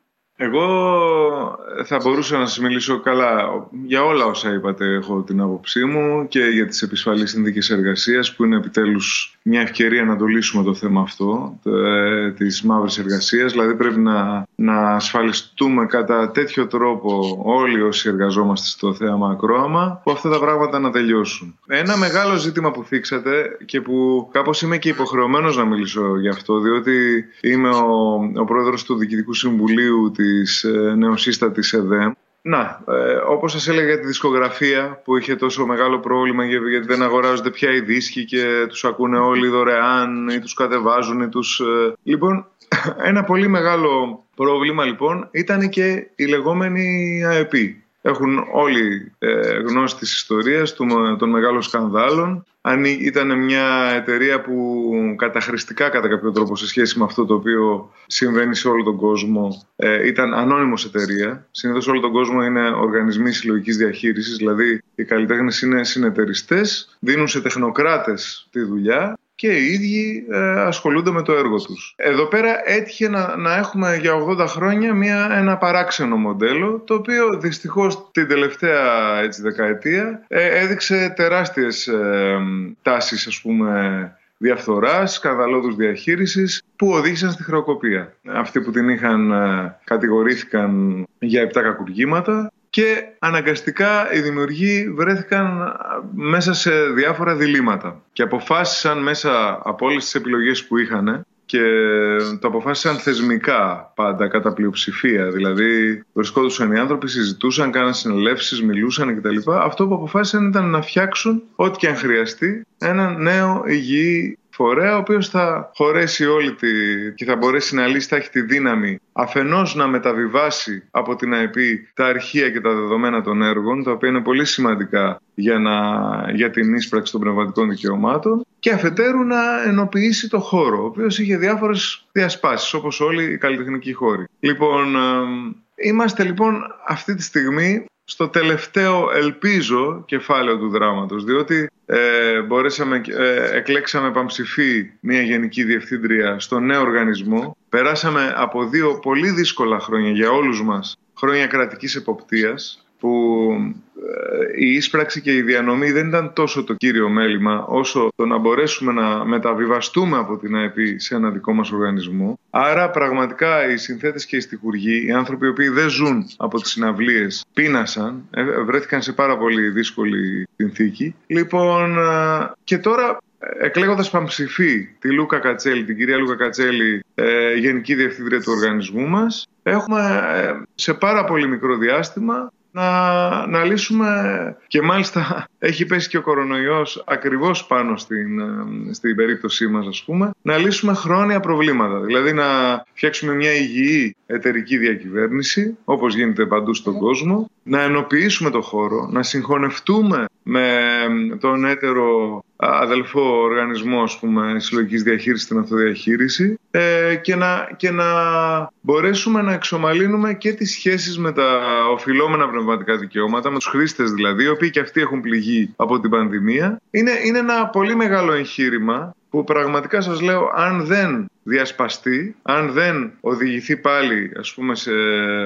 Εγώ θα μπορούσα να σας μιλήσω καλά για όλα όσα είπατε έχω την άποψή μου και για τις επισφαλείς συνδίκες εργασίας που είναι επιτέλους μια ευκαιρία να το λύσουμε το θέμα αυτό ε, της μαύρης εργασίας δηλαδή πρέπει να, να ασφαλιστούμε κατά τέτοιο τρόπο όλοι όσοι εργαζόμαστε στο θέαμα ακρόαμα που αυτά τα πράγματα να τελειώσουν. Ένα μεγάλο ζήτημα που θίξατε και που κάπως είμαι και υποχρεωμένος να μιλήσω γι' αυτό διότι είμαι ο, ο πρόεδρος του Διοικητικού Συμβουλίου της ε, νεοσύστατης ΕΔΕΜ να, ε, όπως σας έλεγα για τη δισκογραφία που είχε τόσο μεγάλο πρόβλημα γιατί δεν αγοράζονται πια οι δίσκοι και τους ακούνε όλοι δωρεάν ή τους κατεβάζουν ή τους... Ε, λοιπόν, [LAUGHS] ένα πολύ μεγάλο πρόβλημα λοιπόν ήταν και η λεγόμενη ΑΕΠ. Έχουν όλοι ε, γνώση της ιστορίας των μεγάλων σκανδάλων. Αν ήταν μια εταιρεία που καταχρηστικά κατά κάποιο τρόπο σε σχέση με αυτό το οποίο συμβαίνει σε όλο τον κόσμο ε, ήταν ανώνυμος εταιρεία. Συνήθως όλο τον κόσμο είναι οργανισμοί συλλογικής διαχείρισης, δηλαδή οι καλλιτέχνες είναι συνεταιριστές, δίνουν σε τεχνοκράτες τη δουλειά και οι ίδιοι ε, ασχολούνται με το έργο τους. Εδώ πέρα έτυχε να, να έχουμε για 80 χρόνια μια, ένα παράξενο μοντέλο το οποίο δυστυχώς την τελευταία έτσι, δεκαετία ε, έδειξε τεράστιες ε, τάσεις ας πούμε διαφθοράς, σκανδαλώδους διαχείρισης που οδήγησαν στη χρεοκοπία. Αυτοί που την είχαν ε, κατηγορήθηκαν για επτά κακουργήματα και αναγκαστικά οι δημιουργοί βρέθηκαν μέσα σε διάφορα διλήμματα και αποφάσισαν μέσα από όλες τις επιλογές που είχαν και το αποφάσισαν θεσμικά πάντα, κατά πλειοψηφία. Δηλαδή, βρισκόντουσαν οι άνθρωποι, συζητούσαν, κάναν συνελεύσεις, μιλούσαν κτλ. Αυτό που αποφάσισαν ήταν να φτιάξουν, ό,τι και αν χρειαστεί, ένα νέο υγιή φορέα ο οποίος θα χωρέσει όλη τη... και θα μπορέσει να λύσει, θα έχει τη δύναμη αφενός να μεταβιβάσει από την ΑΕΠ τα αρχεία και τα δεδομένα των έργων, τα οποία είναι πολύ σημαντικά για, να... για την ίσπραξη των πνευματικών δικαιωμάτων και αφετέρου να ενοποιήσει το χώρο, ο οποίος είχε διάφορες διασπάσεις, όπως όλοι οι καλλιτεχνικοί χώροι. Λοιπόν, Είμαστε λοιπόν αυτή τη στιγμή στο τελευταίο ελπίζω κεφάλαιο του δράματος διότι ε, μπορέσαμε, ε, εκλέξαμε παμψηφί μια γενική διευθύντρια στο νέο οργανισμό. Περάσαμε από δύο πολύ δύσκολα χρόνια για όλους μας χρόνια κρατικής εποπτείας που ε, η ίσπραξη και η διανομή δεν ήταν τόσο το κύριο μέλημα όσο το να μπορέσουμε να μεταβιβαστούμε από την ΑΕΠ σε ένα δικό μας οργανισμό. Άρα πραγματικά οι συνθέτες και οι στιχουργοί, οι άνθρωποι οι οποίοι δεν ζουν από τις συναυλίες, πείνασαν, ε, βρέθηκαν σε πάρα πολύ δύσκολη συνθήκη. Λοιπόν, ε, και τώρα εκλέγοντας παμψηφί τη Λούκα Κατσέλη, την κυρία Λούκα Κατσέλη, γενική διευθύντρια του οργανισμού μας, έχουμε σε πάρα πολύ μικρό διάστημα να, να λύσουμε. Και μάλιστα [LAUGHS] έχει πέσει και ο κορονοϊός ακριβώς πάνω στην, ε, στην περίπτωσή μας ας πούμε. Να λύσουμε χρόνια προβλήματα. Δηλαδή να φτιάξουμε μια υγιή εταιρική διακυβέρνηση όπως γίνεται παντού στον κόσμο. Να ενοποιήσουμε το χώρο, να συγχωνευτούμε με τον έτερο αδελφό οργανισμό ας πούμε, συλλογικής διαχείρισης στην αυτοδιαχείριση ε, και, να, και να μπορέσουμε να εξομαλύνουμε και τις σχέσεις με τα οφειλόμενα πνευματικά δικαιώματα, με τους χρήστες δηλαδή, οι οποίοι και αυτοί έχουν πληγεί από την πανδημία. Είναι, είναι ένα πολύ μεγάλο εγχείρημα που πραγματικά σας λέω αν δεν διασπαστεί, αν δεν οδηγηθεί πάλι ας πούμε σε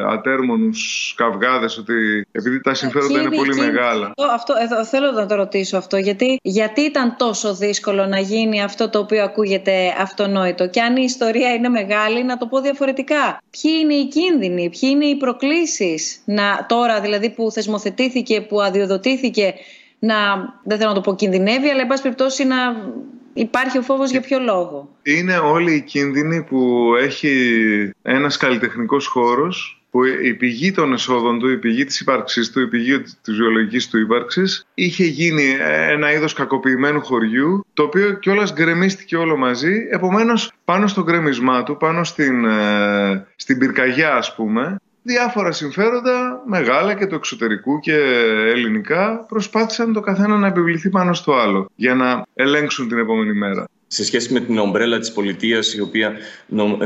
ατέρμονους καυγάδες ότι επειδή τα συμφέροντα είναι πολύ μεγάλα. Αυτό, αυτό, θέλω να το ρωτήσω αυτό γιατί, γιατί ήταν τόσο δύσκολο να γίνει αυτό το οποίο ακούγεται αυτονόητο; Και αν η ιστορία είναι μεγάλη να το πω διαφορετικά. Ποιοι είναι οι κίνδυνοι, ποιοι είναι οι προκλήσεις να, τώρα δηλαδή που θεσμοθετήθηκε, που αδειοδοτήθηκε να, δεν θέλω να το πω κινδυνεύει, αλλά εν πάση περιπτώσει να Υπάρχει ο φόβος για ποιο λόγο; Είναι όλοι οι κίνδυνοι που έχει ένας καλλιτεχνικός χώρος που η πηγή των εσόδων του, η πηγή της ύπαρξής του, η πηγή της βιολογικής του ύπαρξης είχε γίνει ένα είδος κακοποιημένου χωριού το οποίο κιόλας γκρεμίστηκε όλο μαζί επομένως πάνω στο γκρεμισμά του, πάνω στην, ε, στην πυρκαγιά ας πούμε διάφορα συμφέροντα, μεγάλα και του εξωτερικού και ελληνικά, προσπάθησαν το καθένα να επιβληθεί πάνω στο άλλο για να ελέγξουν την επόμενη μέρα σε σχέση με την ομπρέλα της πολιτείας, η οποία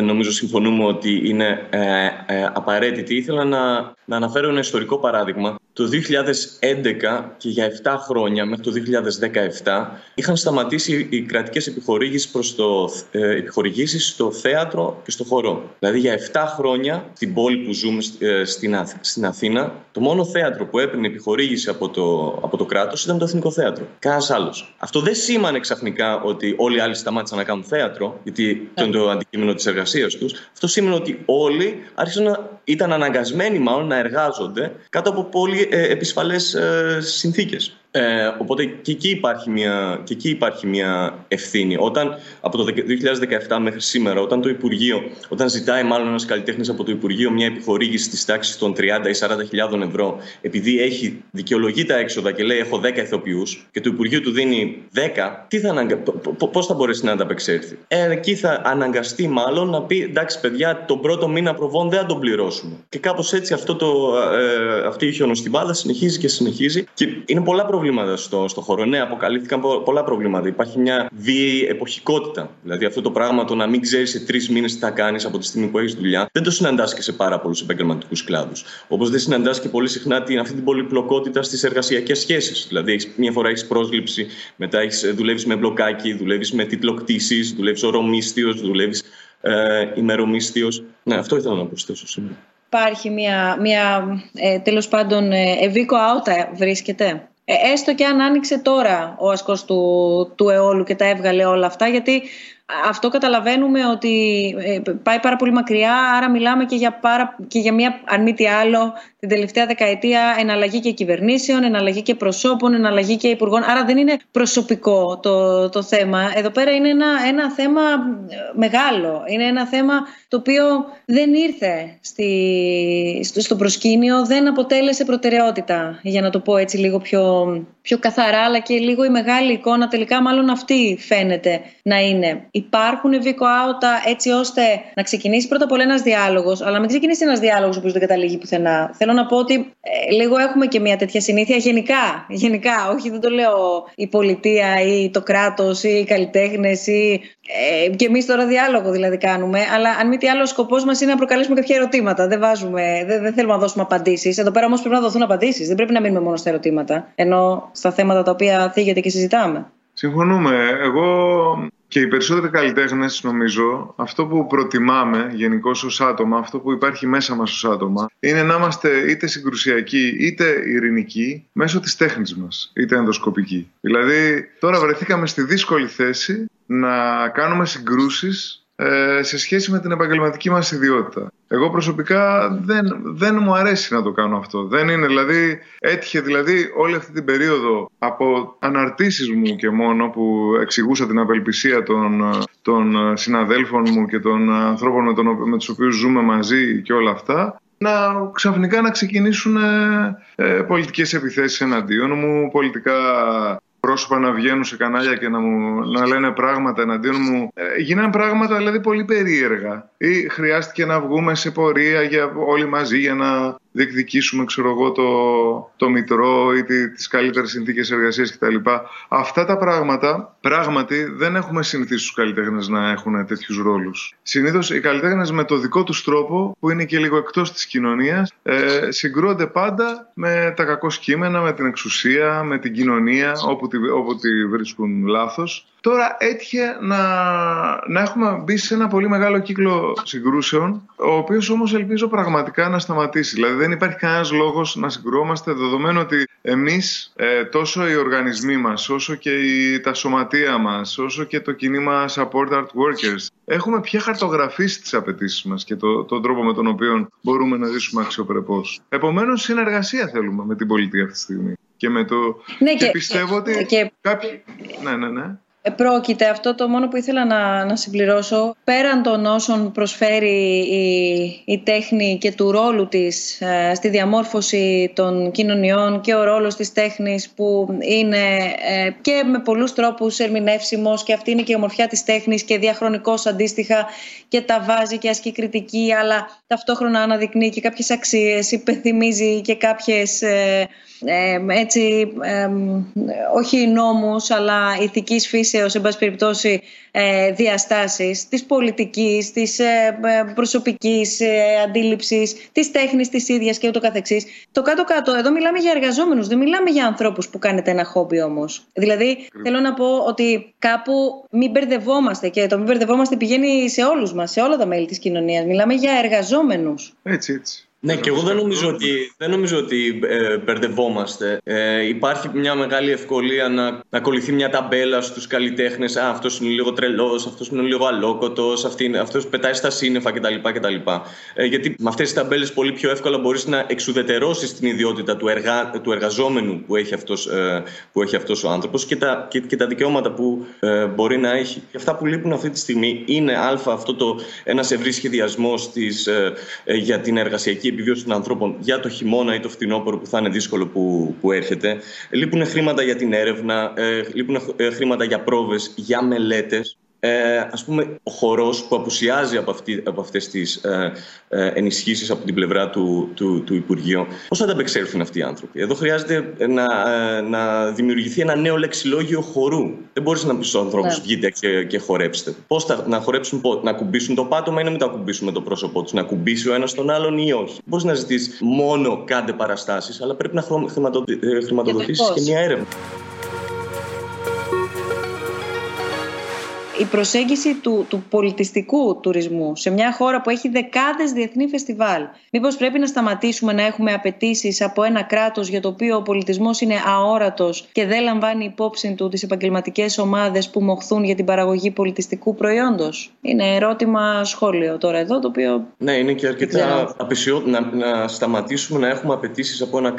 νομίζω συμφωνούμε ότι είναι ε, ε, απαραίτητη, ήθελα να, να αναφέρω ένα ιστορικό παράδειγμα. Το 2011 και για 7 χρόνια, μέχρι το 2017, είχαν σταματήσει οι κρατικές επιχορήγησεις, προς το, ε, επιχορηγήσεις στο θέατρο και στο χορό. Δηλαδή για 7 χρόνια, στην πόλη που ζούμε ε, στην, στην Αθήνα, το μόνο θέατρο που έπαιρνε επιχορήγηση από το, από το κράτος ήταν το Εθνικό Θέατρο. Κανένας άλλος. Αυτό δεν σήμανε ξαφνικά ότι όλοι οι άλλοι σταμάτησαν να κάνουν θέατρο, γιατί το είναι το αντικείμενο της εργασίας τους. Αυτό σήμαινε ότι όλοι άρχισαν να ήταν αναγκασμένοι μάλλον να εργάζονται κάτω από πολύ ε, επισφαλές ε, συνθήκες. Ε, οπότε και εκεί, υπάρχει μια, και εκεί υπάρχει μια ευθύνη. Όταν από το 2017 μέχρι σήμερα, όταν το Υπουργείο, όταν ζητάει μάλλον ένας καλλιτέχνης από το Υπουργείο μια επιχορήγηση της τάξης των 30 ή 40 χιλιάδων ευρώ, επειδή έχει δικαιολογεί τα έξοδα και λέει Έχω 10 ηθοποιούς και το Υπουργείο του δίνει 10, τι θα αναγκα... πώς θα μπορέσει να ανταπεξέλθει; Ε, εκεί θα αναγκαστεί μάλλον να πει Εντάξει, παιδιά, τον πρώτο μήνα προβών δεν θα τον πληρώσουμε. Και κάπως έτσι αυτό το, ε, αυτή η χιονοστιβάδα συνεχίζει και συνεχίζει. Και είναι πολλά προβλήματα στο, στο χώρο. Ναι, αποκαλύφθηκαν πολλά προβλήματα. Υπάρχει μια βίαιη εποχικότητα. Δηλαδή αυτό το πράγμα το να μην ξέρεις σε τρεις μήνες τι θα κάνεις από τη στιγμή που έχεις δουλειά, δεν το συναντάς και σε πάρα πολλούς επαγγελματικούς κλάδους. Όπως δεν συναντάς και πολύ συχνά την, αυτή την πολυπλοκότητα στις εργασιακές σχέσεις. Δηλαδή, μια φορά έχεις πρόσληψη, μετά δουλεύεις με μπλοκάκι, δουλεύεις με τίτλο κτήση, δουλεύεις ορομίστιο, δουλεύεις ε, ημερομίστιο. Ναι, αυτό ήθελα να προσθέσω σήμερα. Υπάρχει μια, μια ε, τέλος πάντων ε, ευήκο άουτα βρίσκεται; Ε, έστω και αν άνοιξε τώρα ο ασκός του, του αιώλου και τα έβγαλε όλα αυτά γιατί αυτό καταλαβαίνουμε ότι ε, πάει πάρα πολύ μακριά, άρα μιλάμε και για, πάρα, και για μια, αν μη τι άλλο, την τελευταία δεκαετία εναλλαγή και κυβερνήσεων, εναλλαγή και προσώπων, εναλλαγή και υπουργών. Άρα δεν είναι προσωπικό το, το θέμα. Εδώ πέρα είναι ένα, ένα θέμα μεγάλο. Είναι ένα θέμα το οποίο δεν ήρθε στη, στο, στο προσκήνιο, δεν αποτέλεσε προτεραιότητα, για να το πω έτσι λίγο πιο, πιο καθαρά, αλλά και λίγο η μεγάλη εικόνα τελικά μάλλον αυτή φαίνεται να είναι υπάρχουν βικοάουτα έτσι ώστε να ξεκινήσει πρώτα απ' όλα ένας διάλογος, αλλά να μην ξεκινήσει ένας διάλογος που δεν καταλήγει πουθενά. Θέλω να πω ότι ε, λίγο έχουμε και μια τέτοια συνήθεια γενικά. Γενικά, όχι δεν το λέω η πολιτεία ή το κράτος ή οι καλλιτέχνες ή. Ε, και εμείς τώρα διάλογο δηλαδή κάνουμε, αλλά αν μη τι άλλο, ο σκοπός μας είναι να προκαλέσουμε κάποια ερωτήματα. Δεν, βάζουμε, δεν, δεν θέλουμε να δώσουμε απαντήσεις. Εδώ πέρα όμως πρέπει να δοθούν απαντήσεις. Δεν πρέπει να μείνουμε μόνο στα ερωτήματα, ενώ στα θέματα τα οποία θίγεται και συζητάμε. Συμφωνούμε. Εγώ και οι περισσότεροι καλλιτέχνες, νομίζω, αυτό που προτιμάμε γενικώ ως άτομα, αυτό που υπάρχει μέσα μας ως άτομα, είναι να είμαστε είτε συγκρουσιακοί είτε ειρηνικοί μέσω της τέχνης μας, είτε ενδοσκοπικοί. Δηλαδή, τώρα βρεθήκαμε στη δύσκολη θέση να κάνουμε συγκρούσεις ε, σε σχέση με την επαγγελματική μας ιδιότητα. Εγώ προσωπικά δεν, δεν μου αρέσει να το κάνω αυτό. Δεν είναι, δηλαδή, έτυχε δηλαδή όλη αυτή την περίοδο από αναρτήσεις μου και μόνο που εξηγούσα την απελπισία των, των συναδέλφων μου και των ανθρώπων με, τον, με τους οποίους ζούμε μαζί και όλα αυτά να ξαφνικά να ξεκινήσουν ε, ε πολιτικές επιθέσεις εναντίον μου, πολιτικά πρόσωπα να βγαίνουν σε κανάλια και να, μου, να λένε πράγματα εναντίον μου. Ε, γίνανε πράγματα δηλαδή πολύ περίεργα. Ή χρειάστηκε να βγούμε σε πορεία για όλοι μαζί για να διεκδικήσουμε ξέρω εγώ, το, το μητρό ή τις καλύτερες συνθήκες εργασίας κτλ. Αυτά τα πράγματα πράγματι δεν έχουμε συνηθίσει τους καλλιτέχνες να έχουν τέτοιους ρόλους. Συνήθως οι καλλιτέχνες με το δικό τους τρόπο που είναι και λίγο εκτός της κοινωνίας ε, συγκρούονται πάντα με τα κακό κείμενα, με την εξουσία, με την κοινωνία όπου τη, όπου τη βρίσκουν λάθος Τώρα έτυχε να, να έχουμε μπει σε ένα πολύ μεγάλο κύκλο συγκρούσεων, ο οποίος όμως ελπίζω πραγματικά να σταματήσει. Δηλαδή δεν υπάρχει κανένας λόγος να συγκρουόμαστε, δεδομένου ότι εμείς, ε, τόσο οι οργανισμοί μας, όσο και η, τα σωματεία μας, όσο και το κινήμα Support Art Workers, έχουμε πια χαρτογραφήσει τις απαιτήσεις μας και το, τον τρόπο με τον οποίο μπορούμε να ζήσουμε αξιοπρεπώς. Επομένως, συνεργασία θέλουμε με την πολιτεία αυτή τη στιγμή. Και, με το... Ναι, και, πιστεύω ότι και... κάποιοι... Ναι, ναι, ναι. Πρόκειται αυτό το μόνο που ήθελα να, να συμπληρώσω πέραν των όσων προσφέρει η, η τέχνη και του ρόλου της ε, στη διαμόρφωση των κοινωνιών και ο ρόλος της τέχνης που είναι ε, και με πολλούς τρόπους ερμηνεύσιμος και αυτή είναι και η ομορφιά της τέχνης και διαχρονικός αντίστοιχα και τα βάζει και ασκεί κριτική αλλά ταυτόχρονα αναδεικνύει και κάποιες αξίες, υπενθυμίζει και κάποιες ε, έτσι, όχι νόμους αλλά ηθικής φύσεως εν πάση περιπτώσει ε, διαστάσεις της πολιτικής, της ε, ε, προσωπικής ε, αντίληψης, της τέχνης της ίδιας και ούτω καθεξής. Το κάτω-κάτω, εδώ μιλάμε για εργαζόμενους, δεν μιλάμε για ανθρώπους που κάνετε ένα χόμπι όμως. Δηλαδή θέλω να πω ότι κάπου μην μπερδευόμαστε και το μην μπερδευόμαστε πηγαίνει σε όλους μας, σε όλα τα μέλη της κοινωνίας. Μιλάμε για εργαζόμενους. Έτσι, έτσι. Ναι, και εγώ δεν νομίζω ότι, δεν νομίζω ότι ε, μπερδευόμαστε. Ε, υπάρχει μια μεγάλη ευκολία να, να ακολουθεί μια ταμπέλα στους καλλιτέχνες. Α, αυτός είναι λίγο τρελός, αυτός είναι λίγο αλόκοτος, αυτός πετάει στα σύννεφα κτλ. κτλ. Ε, γιατί με αυτές τις ταμπέλες πολύ πιο εύκολα μπορείς να εξουδετερώσεις την ιδιότητα του, εργα, του εργαζόμενου που έχει αυτός ε, που έχει αυτός ο άνθρωπος και τα, και, και τα δικαιώματα που ε, μπορεί να έχει. Και αυτά που λείπουν αυτή τη στιγμή είναι α, αυτό το ένα ευρύ σχεδιασμός ε, ε, για την εργασιακή επιβίωση των ανθρώπων για το χειμώνα ή το φθινόπωρο που θα είναι δύσκολο που, που έρχεται. Λείπουν χρήματα για την έρευνα, ε, λείπουν ε, χρήματα για πρόβες, για μελέτες ε, ας πούμε, ο χορός που απουσιάζει από, αυτή, από αυτές τις ε, ε, ενισχύσεις από την πλευρά του, του, του Υπουργείου, πώς θα ανταπεξέλθουν αυτοί οι άνθρωποι; Εδώ χρειάζεται να, ε, να δημιουργηθεί ένα νέο λεξιλόγιο χορού. Δεν μπορείς να πεις στους ανθρώπους ναι. βγείτε και, και χορέψτε. Πώς θα, να χορέψουν, να κουμπίσουν το πάτωμα ή να μην το ακουμπήσουν με το πρόσωπό τους. Να κουμπίσει ο ένας τον άλλον ή όχι; Μπορείς να ζητήσεις μόνο κάντε παραστάσεις, αλλά πρέπει να χρηματοδοτήσεις και, και μια έρευνα. Η προσέγγιση του, του πολιτιστικού τουρισμού σε μια χώρα που έχει δεκάδες διεθνή φεστιβάλ. Μήπως πρέπει να σταματήσουμε να έχουμε απαιτήσεις από ένα κράτος για το οποίο ο πολιτισμός είναι αόρατος και δεν λαμβάνει υπόψη του τις επαγγελματικές ομάδες που μοχθούν για την παραγωγή πολιτιστικού προϊόντος; Είναι ερώτημα σχόλιο τώρα εδώ το οποίο. Ναι, είναι και αρκετά απεσιό να, να σταματήσουμε να έχουμε απαιτήσεις από ένα.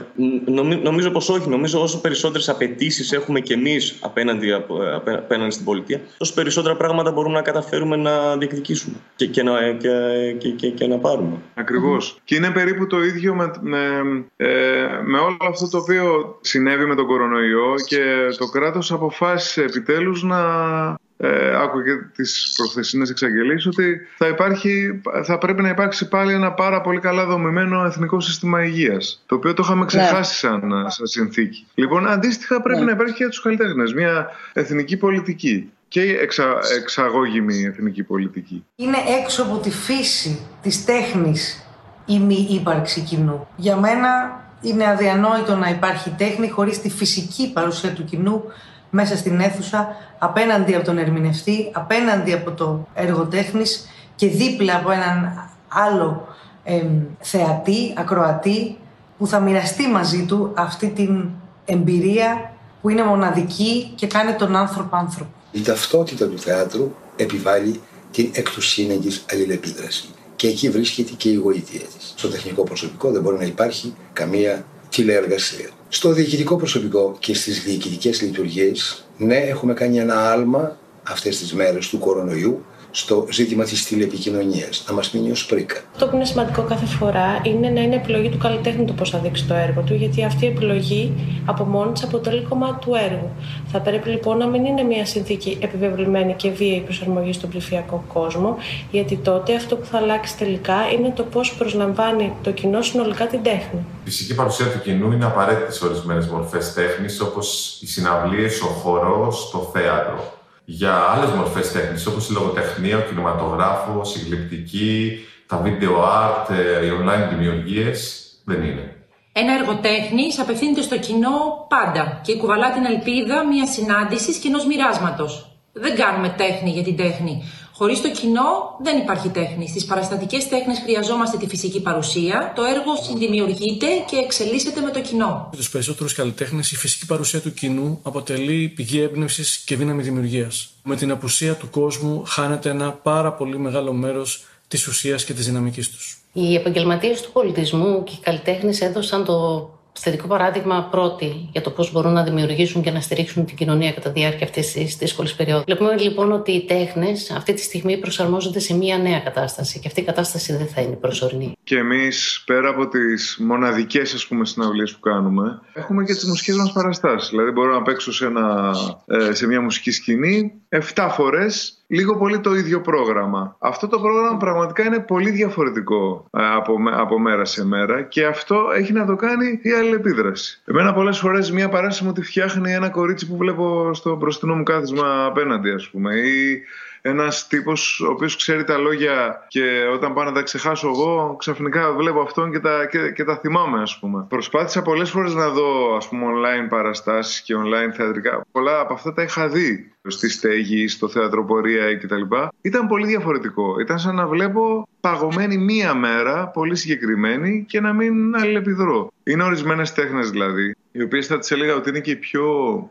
Νομίζω πως όχι. Νομίζω όσο περισσότερες απαιτήσεις έχουμε κι εμείς απέναντι, απέναντι στην πολιτεία, τόσο περισσότερα πράγματα μπορούμε να καταφέρουμε να διεκδικήσουμε και, και, να, και, και, και, να πάρουμε. Ακριβώς. Και είναι περίπου το ίδιο με, με, ε, με όλο αυτό το οποίο συνέβη με τον κορονοϊό και το κράτος αποφάσισε επιτέλους να ε, άκουγε τις προχθεσινές εξαγγελίες ότι θα, υπάρχει, θα πρέπει να υπάρξει πάλι ένα πάρα πολύ καλά δομημένο εθνικό σύστημα υγείας το οποίο το είχαμε ξεχάσει ναι. σαν, σαν συνθήκη. Λοιπόν, αντίστοιχα πρέπει ναι. να υπάρχει και για τους καλλιτέχνες μια εθνική πολιτική και εξα, εξαγώγημη εθνική πολιτική. Είναι έξω από τη φύση της τέχνης η μη ύπαρξη κοινού. Για μένα είναι αδιανόητο να υπάρχει τέχνη χωρίς τη φυσική παρουσία του κοινού μέσα στην αίθουσα, απέναντι από τον ερμηνευτή, απέναντι από το έργο τέχνης και δίπλα από έναν άλλο θεατή, ακροατή, που θα μοιραστεί μαζί του αυτή την εμπειρία που είναι μοναδική και κάνει τον άνθρωπο άνθρωπο. Η ταυτότητα του θεάτρου επιβάλλει την εκ του σύνεγγυς αλληλεπίδραση. Και εκεί βρίσκεται και η γοήτεία της. Στο τεχνικό προσωπικό δεν μπορεί να υπάρχει καμία τηλεεργασία. Στο διοικητικό προσωπικό και στις διοικητικές λειτουργίες, ναι, έχουμε κάνει ένα άλμα αυτές τις μέρες του κορονοϊού στο ζήτημα της τηλεπικοινωνίας, να μας μείνει ως πρίκα. Αυτό που είναι σημαντικό κάθε φορά είναι να είναι επιλογή του καλλιτέχνη το πώς θα δείξει το έργο του, γιατί αυτή η επιλογή από μόνη της αποτελεί κομμάτι του έργου. Θα πρέπει λοιπόν να μην είναι μια συνθήκη επιβεβλημένη και βίαιη προσαρμογή στον ψηφιακό κόσμο, γιατί τότε αυτό που θα αλλάξει τελικά είναι το πώς προσλαμβάνει το κοινό συνολικά την τέχνη. Η φυσική παρουσία του κοινού είναι απαραίτητη σε ορισμένες μορφές τέχνης, όπως οι συναυλίες, ο χορός, το θέατρο για άλλες μορφές τέχνης, όπως η λογοτεχνία, ο κινηματογράφος, η γλυπτική, τα video art, ε, οι online δημιουργίες, δεν είναι. Ένα έργο τέχνης απευθύνεται στο κοινό πάντα και κουβαλά την ελπίδα μιας συνάντησης και ενός μοιράσματος. Δεν κάνουμε τέχνη για την τέχνη. Χωρίς το κοινό δεν υπάρχει τέχνη. Στις παραστατικές τέχνες χρειαζόμαστε τη φυσική παρουσία. Το έργο συνδημιουργείται και εξελίσσεται με το κοινό. Για τους περισσότερους καλλιτέχνες, η φυσική παρουσία του κοινού αποτελεί πηγή έμπνευσης και δύναμη δημιουργίας. Με την απουσία του κόσμου χάνεται ένα πάρα πολύ μεγάλο μέρος της ουσίας και της δυναμικής τους. Οι επαγγελματίες του πολιτισμού και οι καλλιτέχνες έδωσαν το θετικό παράδειγμα πρώτη για το πώς μπορούν να δημιουργήσουν και να στηρίξουν την κοινωνία κατά τη διάρκεια αυτής της δύσκολης περίοδου. Βλέπουμε λοιπόν ότι οι τέχνες αυτή τη στιγμή προσαρμόζονται σε μια νέα κατάσταση και αυτή η κατάσταση δεν θα είναι προσωρινή. Και εμείς, πέρα από τις μοναδικές συναυλίες που κάνουμε, έχουμε και τις μουσικές μας παραστάσεις. Δηλαδή, μπορώ να παίξω σε, ένα, ε, σε μια μουσική σκηνή 7 φορές λίγο πολύ το ίδιο πρόγραμμα. Αυτό το πρόγραμμα πραγματικά είναι πολύ διαφορετικό ε, από, από μέρα σε μέρα και αυτό έχει να το κάνει η αλληλεπίδραση. Εμένα πολλές φορές μια παράσταση μου τη φτιάχνει ένα κορίτσι που βλέπω στο μπροστινό μου κάθισμα απέναντι ας πούμε ή ένας τύπος ο οποίος ξέρει τα λόγια και όταν πάω να τα ξεχάσω εγώ, ξαφνικά βλέπω αυτόν και τα, και, και τα θυμάμαι, ας πούμε. Προσπάθησα πολλές φορές να δω ας πούμε, online παραστάσεις και online θεατρικά. Πολλά από αυτά τα είχα δει στη στέγη, στο θέατρο πορεία κτλ. Ήταν πολύ διαφορετικό. Ήταν σαν να βλέπω παγωμένη μία μέρα, πολύ συγκεκριμένη και να μην αλληλεπιδρώ. Είναι ορισμένες τέχνες δηλαδή, οι οποίες θα τις έλεγα ότι είναι και οι πιο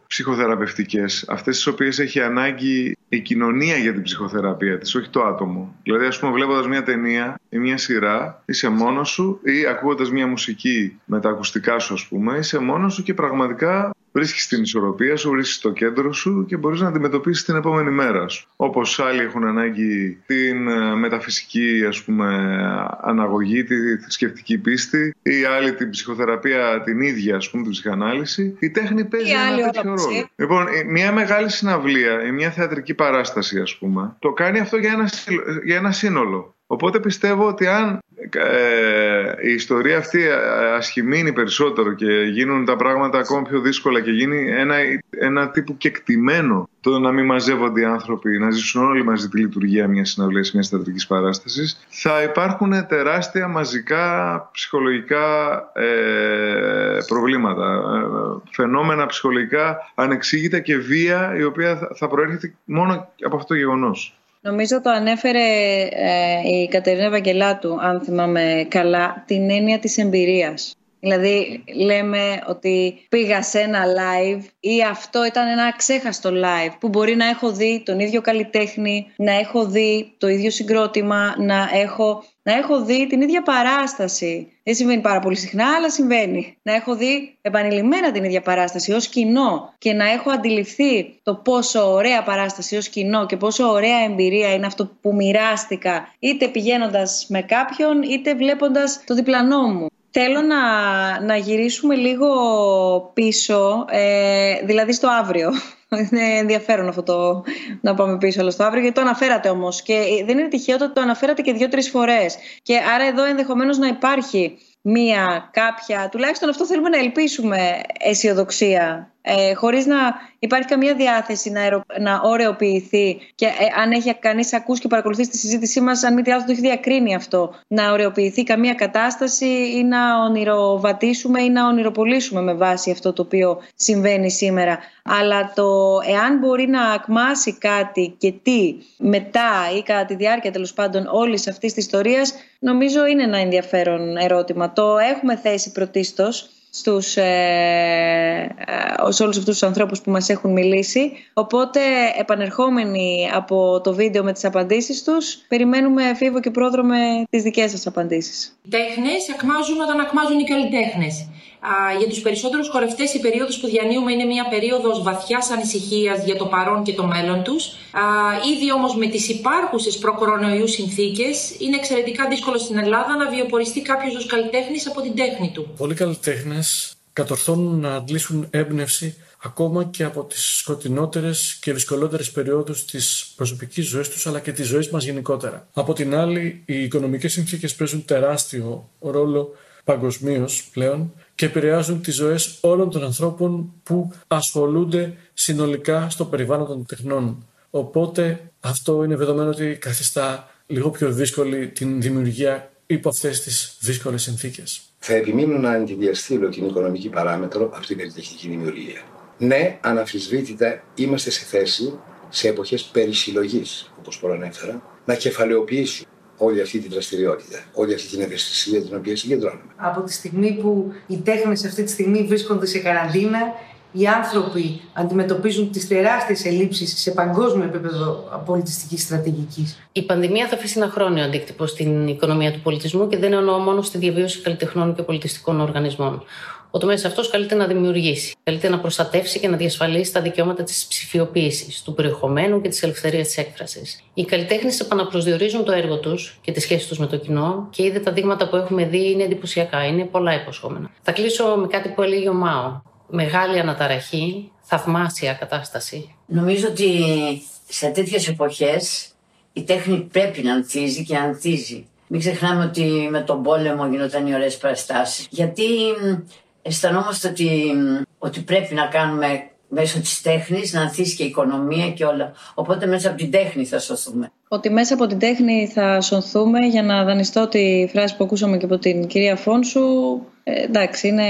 ψυχοθεραπευτικές. Αυτές τις οποίες έχει ανάγκη η κοινωνία για την ψυχοθεραπεία της, όχι το άτομο. Δηλαδή, ας πούμε, βλέποντας μια ταινία ή μια σειρά, είσαι μόνος σου ή ακούγοντας μια μουσική με τα ακουστικά σου, ας πούμε, είσαι μόνος σου και πραγματικά βρίσκεις την ισορροπία σου, βρίσκεις το κέντρο σου και μπορείς να αντιμετωπίσεις την επόμενη μέρα σου. Όπως άλλοι έχουν ανάγκη την ε, μεταφυσική ας πούμε, αναγωγή, τη θρησκευτική πίστη, ή άλλοι την ψυχοθεραπεία την ίδια, ας πούμε, την ψυχανάλυση. Η τέχνη παίζει ένα τέτοιο ρόλο. Λοιπόν, μια μεγάλη συναυλία ή μια θεατρική παράσταση, ας πούμε, το κάνει αυτό για ένα, για ένα σύνολο. Οπότε πιστεύω ότι αν ε, η ιστορία αυτή ασχημίνει περισσότερο και γίνουν τα πράγματα ακόμα πιο δύσκολα και γίνει ένα, ένα τύπου κεκτημένο το να μην μαζεύονται οι άνθρωποι, να ζήσουν όλοι μαζί τη λειτουργία μιας συναυλίας, μιας στρατηγικής παράστασης, θα υπάρχουν τεράστια μαζικά ψυχολογικά ε, προβλήματα. Ε, φαινόμενα ψυχολογικά ανεξήγητα και βία η οποία θα προέρχεται μόνο από αυτό το γεγονός. Νομίζω το ανέφερε ε, η Κατερίνα Βαγγελάτου, αν θυμάμαι καλά, την έννοια της εμπειρίας. Δηλαδή λέμε ότι πήγα σε ένα live ή αυτό ήταν ένα ξέχαστο live που μπορεί να έχω δει τον ίδιο καλλιτέχνη, να έχω δει το ίδιο συγκρότημα, να έχω, να έχω δει την ίδια παράσταση. Δεν συμβαίνει πάρα πολύ συχνά, αλλά συμβαίνει. Να έχω δει επανειλημμένα την ίδια παράσταση ως κοινό και να έχω αντιληφθεί το πόσο ωραία παράσταση ως κοινό και πόσο ωραία εμπειρία είναι αυτό που μοιράστηκα είτε πηγαίνοντας με κάποιον είτε βλέποντας το διπλανό μου. Θέλω να, να γυρίσουμε λίγο πίσω, ε, δηλαδή στο αύριο. [LAUGHS] Είναι ενδιαφέρον αυτό το να πάμε πίσω αλλά στο αύριο, γιατί το αναφέρατε όμως και δεν είναι τυχαίο ότι το αναφέρατε και δύο-τρεις φορές. Και άρα εδώ ενδεχομένως να υπάρχει μία, κάποια, τουλάχιστον αυτό θέλουμε να ελπίσουμε αισιοδοξία, ε, χωρίς να υπάρχει καμία διάθεση να, αερο, να ωρεοποιηθεί και ε, αν έχει κανείς ακούσει και παρακολουθεί τη συζήτησή μας, αν μη τι άλλο το έχει διακρίνει αυτό, να ωρεοποιηθεί καμία κατάσταση ή να ονειροβατήσουμε ή να ονειροπολίσουμε με βάση αυτό το οποίο συμβαίνει σήμερα. Αλλά το εάν μπορεί να ακμάσει κάτι και τι μετά ή κατά τη διάρκεια τέλος πάντων όλης αυτής της ιστορίας, νομίζω είναι ένα ενδιαφέρον ερώτημα. Το έχουμε θέσει πρωτίστως στους, ε, ε, σε όλους αυτούς τους ανθρώπους που μας έχουν μιλήσει. Οπότε, επανερχόμενοι από το βίντεο με τις απαντήσεις τους, περιμένουμε φίβο και πρόδρομε τις δικές σας απαντήσεις. Οι τέχνες ακμάζουν όταν ακμάζουν οι καλλιτέχνες για τους περισσότερους χορευτές η περίοδος που διανύουμε είναι μια περίοδος βαθιάς ανησυχίας για το παρόν και το μέλλον τους. Ήδη όμως με τις υπάρχουσες προκορονοϊού συνθήκες είναι εξαιρετικά δύσκολο στην Ελλάδα να βιοποριστεί κάποιος ως καλλιτέχνης από την τέχνη του. Πολλοί καλλιτέχνες κατορθώνουν να αντλήσουν έμπνευση ακόμα και από τις σκοτεινότερες και δυσκολότερες περιόδους της προσωπικής ζωής τους αλλά και της ζωής μας γενικότερα. Από την άλλη, οι οικονομικές συνθήκες παίζουν τεράστιο ρόλο παγκοσμίως πλέον και επηρεάζουν τις ζωές όλων των ανθρώπων που ασχολούνται συνολικά στο περιβάλλον των τεχνών. Οπότε αυτό είναι δεδομένο ότι καθιστά λίγο πιο δύσκολη την δημιουργία υπό αυτές τις δύσκολες συνθήκες. Θα επιμείνω να αντιδιαστήλω την οικονομική παράμετρο από την καλλιτεχνική δημιουργία. Ναι, αναφυσβήτητα είμαστε σε θέση σε εποχές περισυλλογής, όπως προανέφερα, να κεφαλαιοποιήσουμε όλη αυτή τη δραστηριότητα, όλη αυτή την ευαισθησία την οποία συγκεντρώνουμε. Από τη στιγμή που οι τέχνες αυτή τη στιγμή βρίσκονται σε καραντίνα, οι άνθρωποι αντιμετωπίζουν τις τεράστιες ελλείψεις σε παγκόσμιο επίπεδο πολιτιστικής στρατηγικής. Η πανδημία θα αφήσει ένα χρόνιο αντίκτυπο στην οικονομία του πολιτισμού και δεν εννοώ μόνο στη διαβίωση καλλιτεχνών και πολιτιστικών οργανισμών. Ο τομέας αυτός καλείται να δημιουργήσει, καλείται να προστατεύσει και να διασφαλίσει τα δικαιώματα της ψηφιοποίησης, του περιεχομένου και της ελευθερίας της έκφρασης. Οι καλλιτέχνες επαναπροσδιορίζουν το έργο τους και τη σχέση τους με το κοινό και είδε τα δείγματα που έχουμε δει είναι εντυπωσιακά, είναι πολλά υποσχόμενα. Θα κλείσω με κάτι που έλεγε ο Μάο. Μεγάλη αναταραχή, θαυμάσια κατάσταση. Νομίζω ότι σε τέτοιες εποχές η τέχνη πρέπει να ανθίζει και ανθίζει. Μην ξεχνάμε ότι με τον πόλεμο γινόταν οι ωραίες παραστάσεις. Γιατί αισθανόμαστε ότι, ότι πρέπει να κάνουμε μέσω της τέχνης να ανθίσει και η οικονομία και όλα. Οπότε μέσα από την τέχνη θα σωθούμε. Ότι μέσα από την τέχνη θα σωθούμε για να δανειστώ τη φράση που ακούσαμε και από την κυρία Φόνσου. Ε, εντάξει, είναι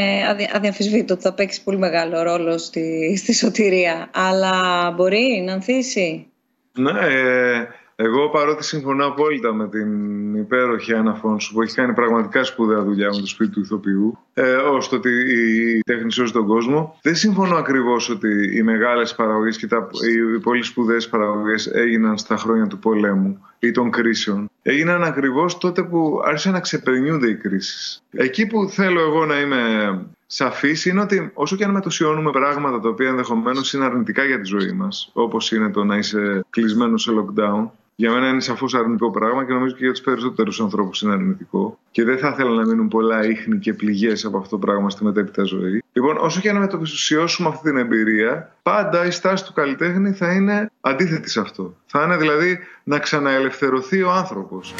αδιαμφισβήτητο ότι θα παίξει πολύ μεγάλο ρόλο στη, στη σωτηρία. Αλλά μπορεί να ανθίσει; Ναι, ε, εγώ παρότι συμφωνώ απόλυτα με την υπέροχη Άννα σου που έχει κάνει πραγματικά σπουδαία δουλειά με το σπίτι του ηθοποιού, ε, ώστε ότι η τέχνη σώζει τον κόσμο, δεν συμφωνώ ακριβώς ότι οι μεγάλες παραγωγές και τα, οι πολύ σπουδαίες παραγωγές έγιναν στα χρόνια του πολέμου ή των κρίσεων. Έγιναν ακριβώς τότε που άρχισαν να ξεπερνιούνται οι κρίσεις. Εκεί που θέλω εγώ να είμαι σαφής είναι ότι όσο και αν μετουσιώνουμε πράγματα τα οποία ενδεχομένως είναι αρνητικά για τη ζωή μας, όπως είναι το να είσαι κλεισμένος σε lockdown, για μένα είναι σαφώς αρνητικό πράγμα και νομίζω και για τους περισσότερους ανθρώπους είναι αρνητικό. Και δεν θα ήθελα να μείνουν πολλά ίχνη και πληγές από αυτό το πράγμα στη μετέπειτα ζωή. Λοιπόν, όσο και να μεταπιστωσιώσουμε αυτή την εμπειρία, πάντα η στάση του καλλιτέχνη θα είναι αντίθετη σε αυτό. Θα είναι δηλαδή να ξαναελευθερωθεί ο άνθρωπος.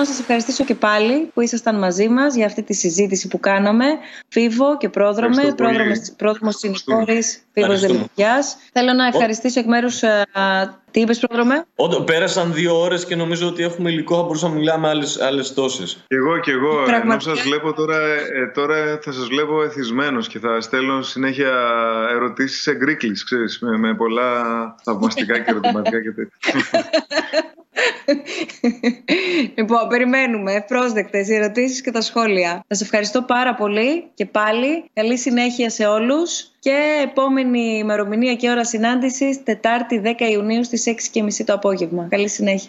Να σας ευχαριστήσω και πάλι που ήσασταν μαζί μας για αυτή τη συζήτηση που κάναμε. Φίβο και πρόδρομε, πρόδρομος συνηγόρης, Φίβος Δελικιάς. Θέλω να ευχαριστήσω εκ μέρους τι είπες, Πρόδρομε; Όταν πέρασαν δύο ώρες και νομίζω ότι έχουμε υλικό, θα μπορούσαμε να μιλάμε άλλες τόσες. Και εγώ και εγώ. Πραγματικά. Ενώ σας βλέπω τώρα, ε, τώρα θα σας βλέπω εθισμένος και θα στέλνω συνέχεια ερωτήσεις σε γκρίκλι, με, με πολλά θαυμαστικά και ερωτηματικά και τέτοια. [LAUGHS] λοιπόν, περιμένουμε ευπρόσδεκτες οι ερωτήσεις και τα σχόλια. Σας ευχαριστώ πάρα πολύ και πάλι. Καλή συνέχεια σε όλους και επόμενη ημερομηνία και ώρα συνάντησης Τετάρτη 10 Ιουνίου στις 6.30 το απόγευμα. Καλή συνέχεια.